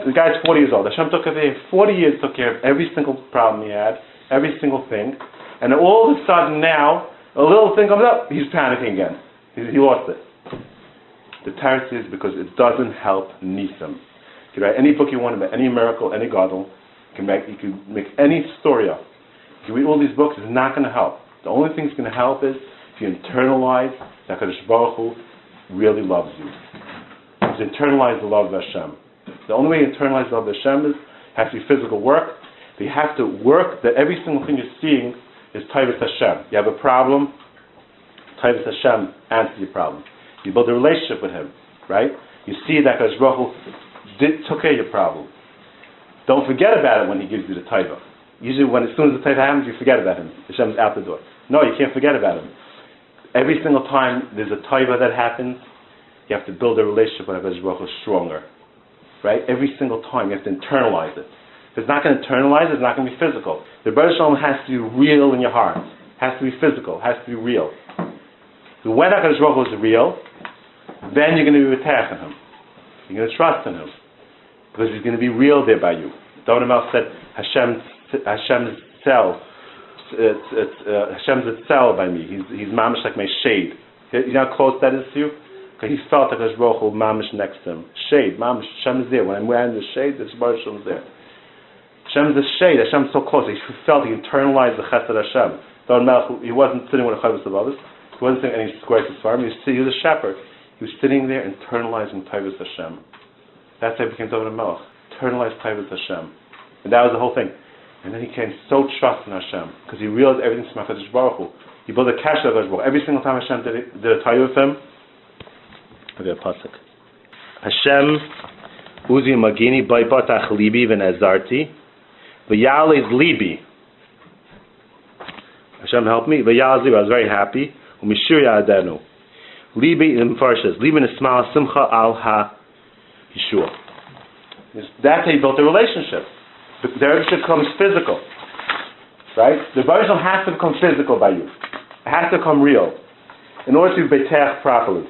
Hashem, the guy's 40 years old. Hashem took him 40 years, took care of every single problem he had, every single thing. And all of a sudden now, a little thing comes up, he's panicking again. He, he lost it. The teretz is because it doesn't help Nisim. You can write any book you want about any miracle, any gadol. You can make, you can make any story up. If you read all these books, it's not going to help. The only thing that's going to help is if you internalize that Kadosh Baruch Hu really loves you. Internalize the love of Hashem. The only way you internalize the love Hashem is has to be physical work. You have to work that every single thing you're seeing is Taivas Hashem. You have a problem, Taivas Hashem answers your problem. You build a relationship with Him, right? You see that Baruch did, took care of your problem. Don't forget about it when He gives you the Taiva. Usually, when as soon as the Taiva happens, you forget about Him. Hashem's out the door. No, you can't forget about Him. Every single time there's a Taiva that happens, you have to build a relationship with Hu stronger, right? Every single time you have to internalize it. If it's not going to internalize it, it's not going to be physical. The Baruch Shalom has to be real in your heart. Has to be physical. Has to be real. So when Hakadosh Baruch Hu is real, then you're going to be with Him. You're going to trust in Him because He's going to be real there by you. David Melech said Hashem, Hashem's cell, it's, it's, uh, Hashem's cell by me. He's he's mamish like my shade. You know how close that is to you? Because he felt Hakadosh Baruch Hu mamish next to him. Shade, mamish. Hashem is there. When I'm wearing the shade, this Baruch Hashem is there. Hashem is the shade. Hashem's so close. He felt he internalized the Chesed Hashem. He wasn't sitting with a Chavis of others. He wasn't sitting any squares of farm. He was, he was a shepherd. He was sitting there internalizing Taivas Hashem. That's how he became David Melech. Internalized Taivas Hashem. And that was the whole thing. And then he came so trust in Hashem because he realized everything's from HaKadosh Baruch Hu. He built a cash of Baruch Every single time Hashem did, it, did a Taivah with him, Okay, pasuk. Hashem uzi magini baipatach libi v'nezarti v'yalez libi. Hashem help me. V'yalez libi. I was very happy. Umishir yadenu. Libi in Farshas. Libi nismal simcha al ha yeshua. That's how you built a relationship. The, relationship becomes physical. Right? The relationship has to become physical by you. It has to become real. In order to be properly.